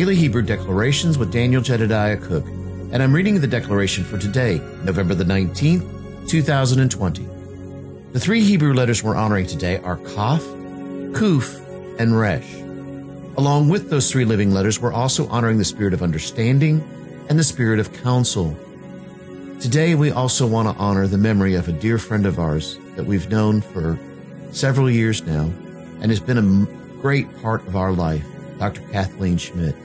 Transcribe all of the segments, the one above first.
Daily Hebrew Declarations with Daniel Jedediah Cook, and I'm reading the declaration for today, November the 19th, 2020. The three Hebrew letters we're honoring today are Kaf, Kuf, and Resh. Along with those three living letters, we're also honoring the spirit of understanding and the spirit of counsel. Today, we also want to honor the memory of a dear friend of ours that we've known for several years now and has been a great part of our life, Dr. Kathleen Schmidt.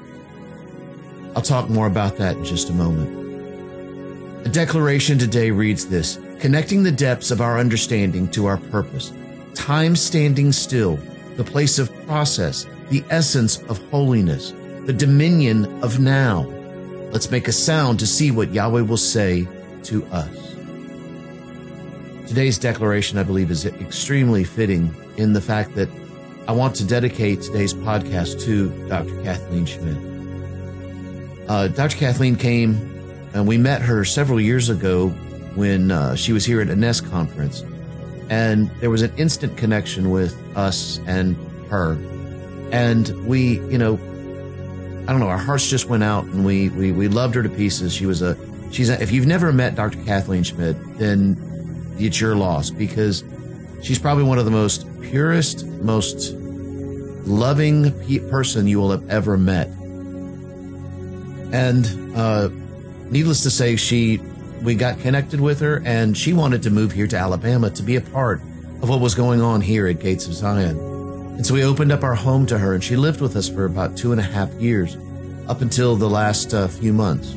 I'll talk more about that in just a moment. The declaration today reads this connecting the depths of our understanding to our purpose, time standing still, the place of process, the essence of holiness, the dominion of now. Let's make a sound to see what Yahweh will say to us. Today's declaration, I believe, is extremely fitting in the fact that I want to dedicate today's podcast to Dr. Kathleen Schmidt. Uh, Dr. Kathleen came and we met her several years ago when uh, she was here at a NEST conference. And there was an instant connection with us and her. And we, you know, I don't know, our hearts just went out and we, we, we loved her to pieces. She was a, she's a, if you've never met Dr. Kathleen Schmidt, then it's your loss because she's probably one of the most purest, most loving person you will have ever met. And uh, needless to say, she we got connected with her, and she wanted to move here to Alabama to be a part of what was going on here at Gates of Zion. And so we opened up our home to her, and she lived with us for about two and a half years, up until the last uh, few months.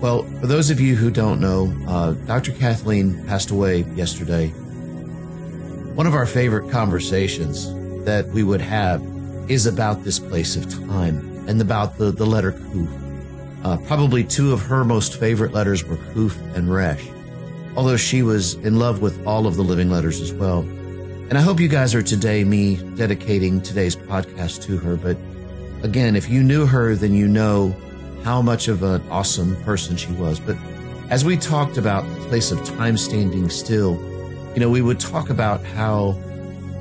Well, for those of you who don't know, uh, Dr. Kathleen passed away yesterday. One of our favorite conversations that we would have is about this place of time and about the, the letter Kuf. Uh, probably two of her most favorite letters were Kuf and Resh, although she was in love with all of the living letters as well. And I hope you guys are today me dedicating today's podcast to her. But again, if you knew her, then you know how much of an awesome person she was. But as we talked about the place of time standing still, you know, we would talk about how,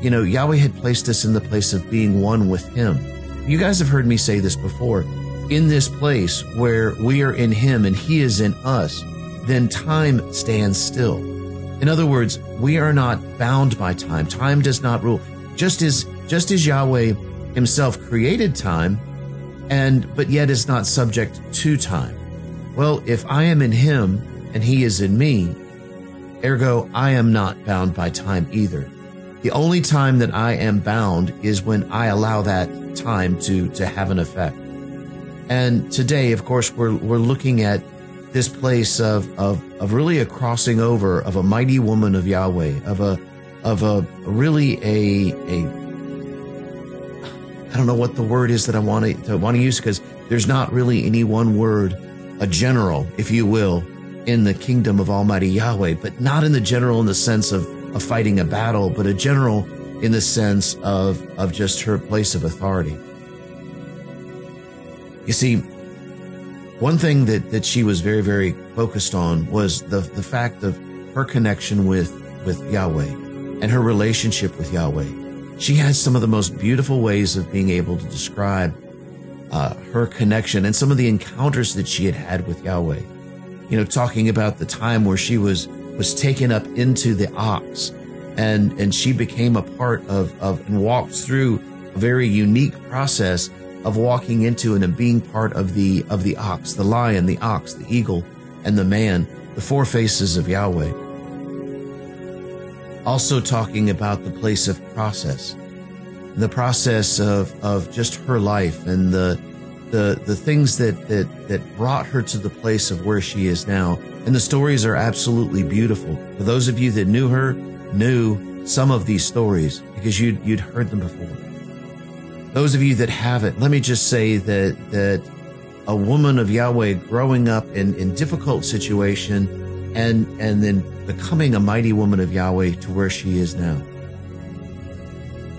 you know, Yahweh had placed us in the place of being one with Him. You guys have heard me say this before. In this place where we are in Him and He is in us, then time stands still. In other words, we are not bound by time. Time does not rule. Just as, just as Yahweh Himself created time, and but yet is not subject to time. Well, if I am in him and he is in me, ergo I am not bound by time either. The only time that I am bound is when I allow that time to to have an effect. And today, of course, we're we're looking at this place of of of really a crossing over of a mighty woman of Yahweh, of a of a really a a I don't know what the word is that I want to, to want to use because there's not really any one word, a general, if you will, in the kingdom of Almighty Yahweh, but not in the general in the sense of, of fighting a battle, but a general in the sense of, of just her place of authority. You see, one thing that, that she was very, very focused on was the, the fact of her connection with, with Yahweh and her relationship with Yahweh. She has some of the most beautiful ways of being able to describe uh, her connection and some of the encounters that she had had with Yahweh. You know, talking about the time where she was was taken up into the ox, and and she became a part of of and walked through a very unique process of walking into and being part of the of the ox, the lion, the ox, the eagle, and the man, the four faces of Yahweh. Also talking about the place of process, the process of, of just her life and the, the, the things that, that, that brought her to the place of where she is now. And the stories are absolutely beautiful. For those of you that knew her, knew some of these stories because you'd, you'd heard them before. Those of you that haven't, let me just say that, that a woman of Yahweh growing up in, in difficult situation and and then becoming a mighty woman of Yahweh to where she is now.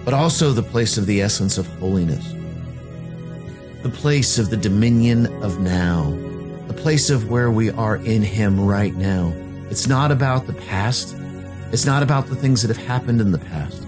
But also the place of the essence of holiness. The place of the dominion of now. The place of where we are in him right now. It's not about the past. It's not about the things that have happened in the past.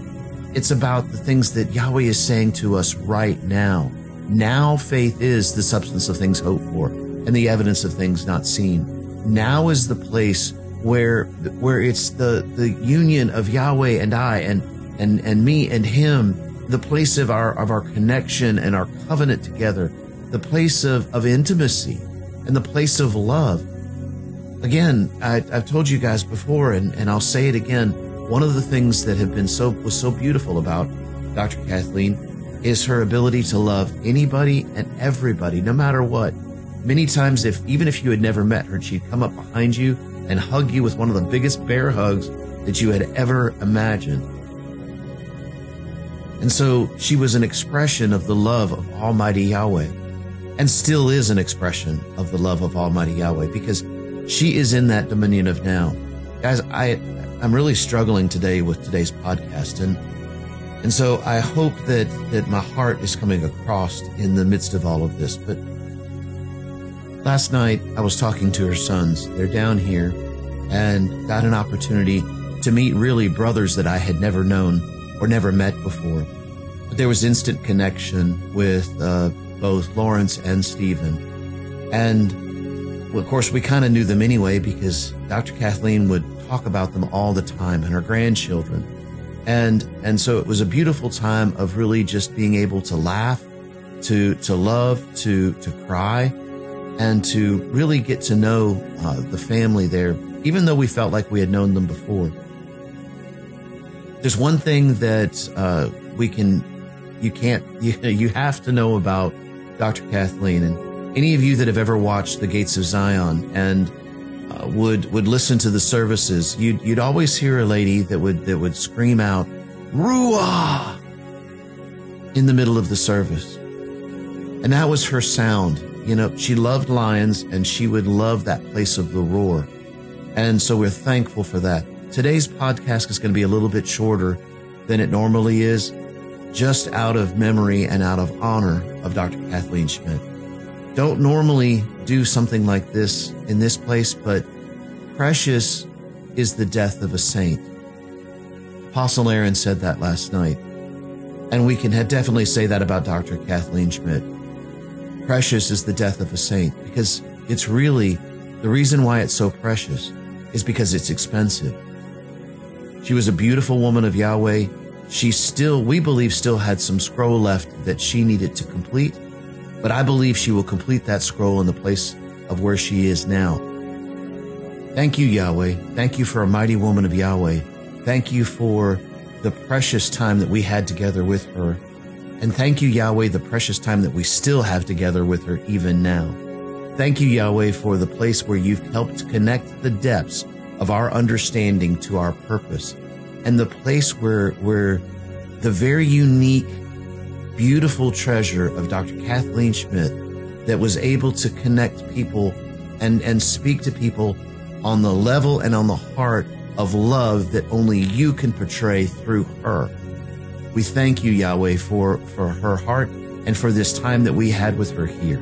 It's about the things that Yahweh is saying to us right now. Now faith is the substance of things hoped for and the evidence of things not seen. Now is the place where where it's the the union of Yahweh and I and and and me and him, the place of our of our connection and our covenant together, the place of of intimacy and the place of love. Again, I, have told you guys before, and, and I'll say it again. One of the things that have been so was so beautiful about Dr. Kathleen is her ability to love anybody and everybody, no matter what. Many times, if even if you had never met her, she'd come up behind you and hug you with one of the biggest bear hugs that you had ever imagined. And so she was an expression of the love of Almighty Yahweh and still is an expression of the love of Almighty Yahweh because she is in that dominion of now. Guys, I, I'm really struggling today with today's podcast and and so I hope that, that my heart is coming across in the midst of all of this. But last night I was talking to her sons. They're down here and got an opportunity to meet really brothers that I had never known or never met before. But there was instant connection with uh, both Lawrence and Stephen. And well, of course, we kind of knew them anyway because Dr. Kathleen would talk about them all the time and her grandchildren. And, and so it was a beautiful time of really just being able to laugh, to, to love, to, to cry, and to really get to know uh, the family there, even though we felt like we had known them before. There's one thing that uh, we can, you can't, you, you have to know about Dr. Kathleen and any of you that have ever watched the Gates of Zion and uh, would would listen to the services, you'd you'd always hear a lady that would that would scream out "Ruah" in the middle of the service, and that was her sound. You know, she loved lions, and she would love that place of the roar, and so we're thankful for that. Today's podcast is going to be a little bit shorter than it normally is, just out of memory and out of honor of Dr. Kathleen Schmidt don't normally do something like this in this place, but precious is the death of a saint. Apostle Aaron said that last night. And we can definitely say that about Dr. Kathleen Schmidt. Precious is the death of a saint because it's really the reason why it's so precious is because it's expensive. She was a beautiful woman of Yahweh. She still, we believe, still had some scroll left that she needed to complete but I believe she will complete that scroll in the place of where she is now. Thank you, Yahweh. Thank you for a mighty woman of Yahweh. Thank you for the precious time that we had together with her. And thank you, Yahweh, the precious time that we still have together with her even now. Thank you, Yahweh, for the place where you've helped connect the depths of our understanding to our purpose and the place where, where the very unique beautiful treasure of Dr. Kathleen Schmidt that was able to connect people and, and speak to people on the level and on the heart of love that only you can portray through her. We thank you, Yahweh, for, for her heart and for this time that we had with her here.